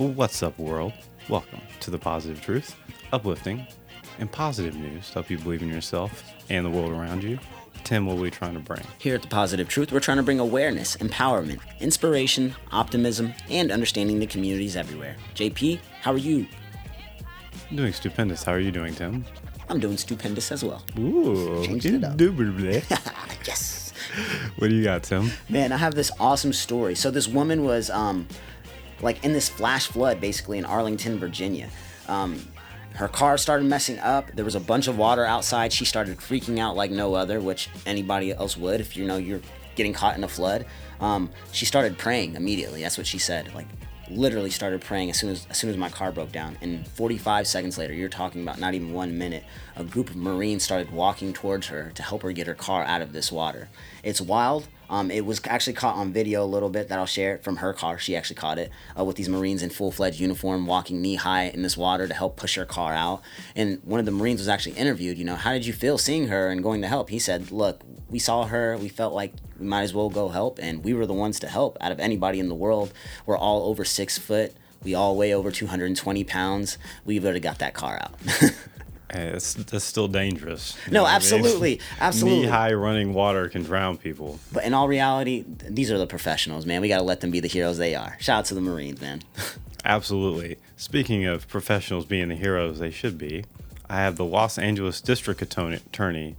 What's up, world? Welcome to the Positive Truth, uplifting and positive news to help you believe in yourself and the world around you. Tim, what are we trying to bring? Here at The Positive Truth, we're trying to bring awareness, empowerment, inspiration, optimism, and understanding the communities everywhere. JP, how are you? I'm doing stupendous. How are you doing, Tim? I'm doing stupendous as well. Ooh, Changed it up. indubitably. yes. what do you got, Tim? Man, I have this awesome story. So this woman was um like in this flash flood basically in Arlington, Virginia. Um her car started messing up. There was a bunch of water outside. She started freaking out like no other, which anybody else would if you know you're getting caught in a flood. Um, she started praying immediately. That's what she said. Like literally started praying as soon as as soon as my car broke down. And 45 seconds later, you're talking about not even one minute, a group of Marines started walking towards her to help her get her car out of this water. It's wild. Um, it was actually caught on video a little bit that I'll share from her car. She actually caught it uh, with these Marines in full fledged uniform walking knee high in this water to help push her car out. And one of the Marines was actually interviewed. You know, how did you feel seeing her and going to help? He said, "Look, we saw her. We felt like we might as well go help, and we were the ones to help. Out of anybody in the world, we're all over six foot. We all weigh over 220 pounds. We would have got that car out." Hey, it's, that's still dangerous. No, what I mean? absolutely, absolutely. Knee-high running water can drown people. But in all reality, these are the professionals, man. We got to let them be the heroes they are. Shout out to the Marines, man. Absolutely. Speaking of professionals being the heroes they should be, I have the Los Angeles District Attorney, attorney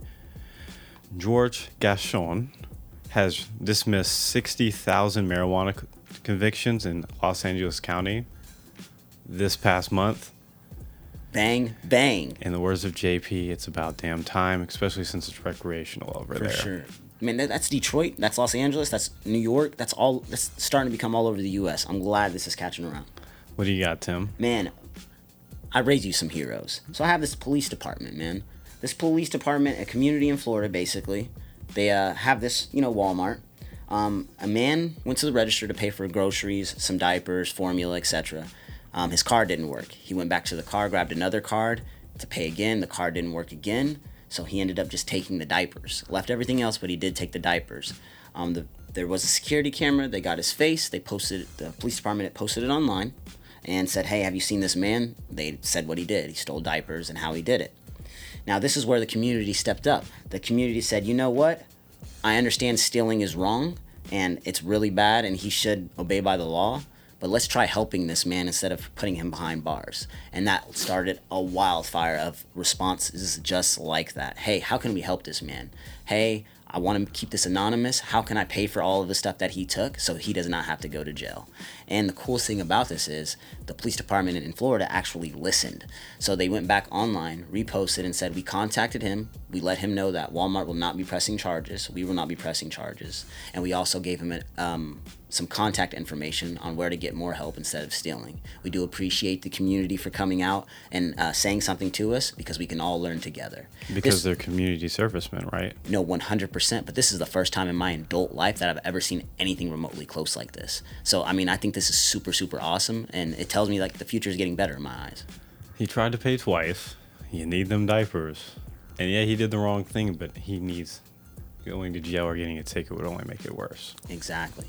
George Gascón, has dismissed 60,000 marijuana convictions in Los Angeles County this past month. Bang, bang. In the words of JP, it's about damn time, especially since it's recreational over For there. sure. I mean, that's Detroit. That's Los Angeles. That's New York. That's all. That's starting to become all over the U.S. I'm glad this is catching around. What do you got, Tim? Man, I raised you some heroes. So I have this police department, man. This police department, a community in Florida, basically. They uh, have this, you know, Walmart. Um, a man went to the register to pay for groceries, some diapers, formula, etc. Um, his card didn't work. He went back to the car, grabbed another card to pay again. The card didn't work again, so he ended up just taking the diapers. Left everything else, but he did take the diapers. Um, the, there was a security camera. They got his face. They posted the police department had posted it online, and said, "Hey, have you seen this man?" They said what he did. He stole diapers and how he did it. Now, this is where the community stepped up. The community said, you know what? I understand stealing is wrong and it's really bad and he should obey by the law, but let's try helping this man instead of putting him behind bars. And that started a wildfire of responses just like that. Hey, how can we help this man? Hey, I want to keep this anonymous. How can I pay for all of the stuff that he took so he does not have to go to jail? And the coolest thing about this is the police department in Florida actually listened. So they went back online, reposted, and said, We contacted him. We let him know that Walmart will not be pressing charges. We will not be pressing charges. And we also gave him a, um, some contact information on where to get more help instead of stealing. We do appreciate the community for coming out and uh, saying something to us because we can all learn together. Because This- they're community servicemen, right? no, 100%. But this is the first time in my adult life that I've ever seen anything remotely close like this. So, I mean, I think this is super, super awesome. And it tells me, like, the future is getting better in my eyes. He tried to pay twice. You need them diapers. And yeah, he did the wrong thing, but he needs going to jail or getting a ticket would only make it worse. Exactly.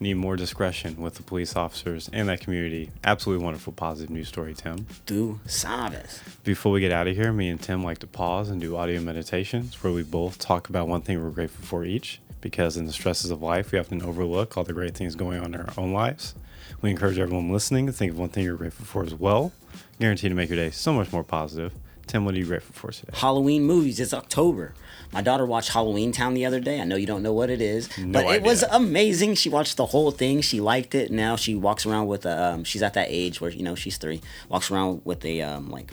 Need more discretion with the police officers and that community. Absolutely wonderful, positive news story, Tim. Do sabes. Before we get out of here, me and Tim like to pause and do audio meditations where we both talk about one thing we're grateful for each. Because in the stresses of life, we often overlook all the great things going on in our own lives. We encourage everyone listening to think of one thing you're grateful for as well. Guaranteed to make your day so much more positive. Tim, what are you grateful for today? Halloween movies. It's October. My daughter watched Halloween Town the other day. I know you don't know what it is, No but it was amazing. She watched the whole thing. She liked it. Now she walks around with a. Um, she's at that age where you know she's three. Walks around with a um, like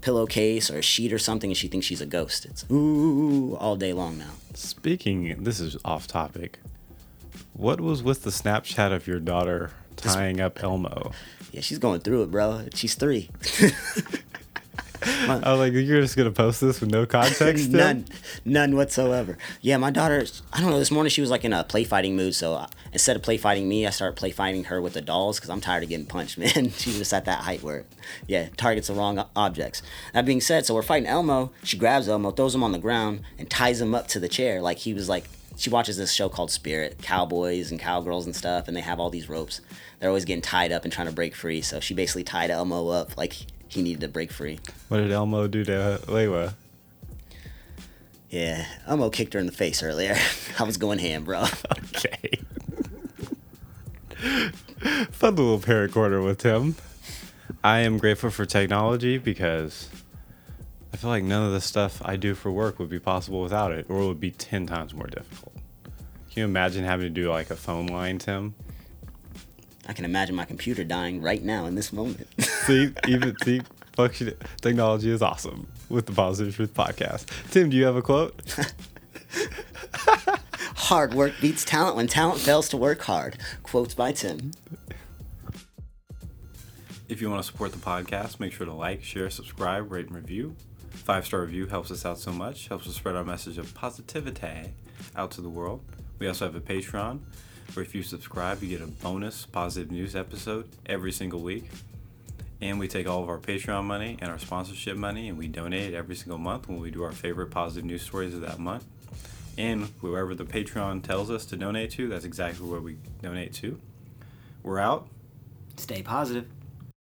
pillowcase or a sheet or something, and she thinks she's a ghost. It's ooh all day long now. Speaking, this is off topic. What was with the Snapchat of your daughter tying up Elmo? Yeah, she's going through it, bro. She's three. I was like, you're just gonna post this with no context? None, none whatsoever. Yeah, my daughter. I don't know. This morning she was like in a play fighting mood. So uh, instead of play fighting me, I started play fighting her with the dolls because I'm tired of getting punched, man. She's just at that height where, yeah, targets the wrong objects. That being said, so we're fighting Elmo. She grabs Elmo, throws him on the ground, and ties him up to the chair like he was like she watches this show called Spirit, cowboys and cowgirls and stuff, and they have all these ropes. They're always getting tied up and trying to break free. So she basically tied Elmo up like he needed to break free. What did Elmo do to Lewa? Yeah, Elmo kicked her in the face earlier. I was going ham, bro. Okay. Fun little parent corner with Tim. I am grateful for technology because I feel like none of the stuff I do for work would be possible without it, or it would be 10 times more difficult. Can you imagine having to do like a phone line, Tim? I can imagine my computer dying right now in this moment. see, even see, function technology is awesome with the Positive Truth podcast. Tim, do you have a quote? hard work beats talent when talent fails to work hard. Quotes by Tim. If you want to support the podcast, make sure to like, share, subscribe, rate, and review. Five star review helps us out so much, helps us spread our message of positivity out to the world. We also have a Patreon where if you subscribe, you get a bonus positive news episode every single week. And we take all of our Patreon money and our sponsorship money and we donate every single month when we do our favorite positive news stories of that month. And wherever the Patreon tells us to donate to, that's exactly where we donate to. We're out. Stay positive.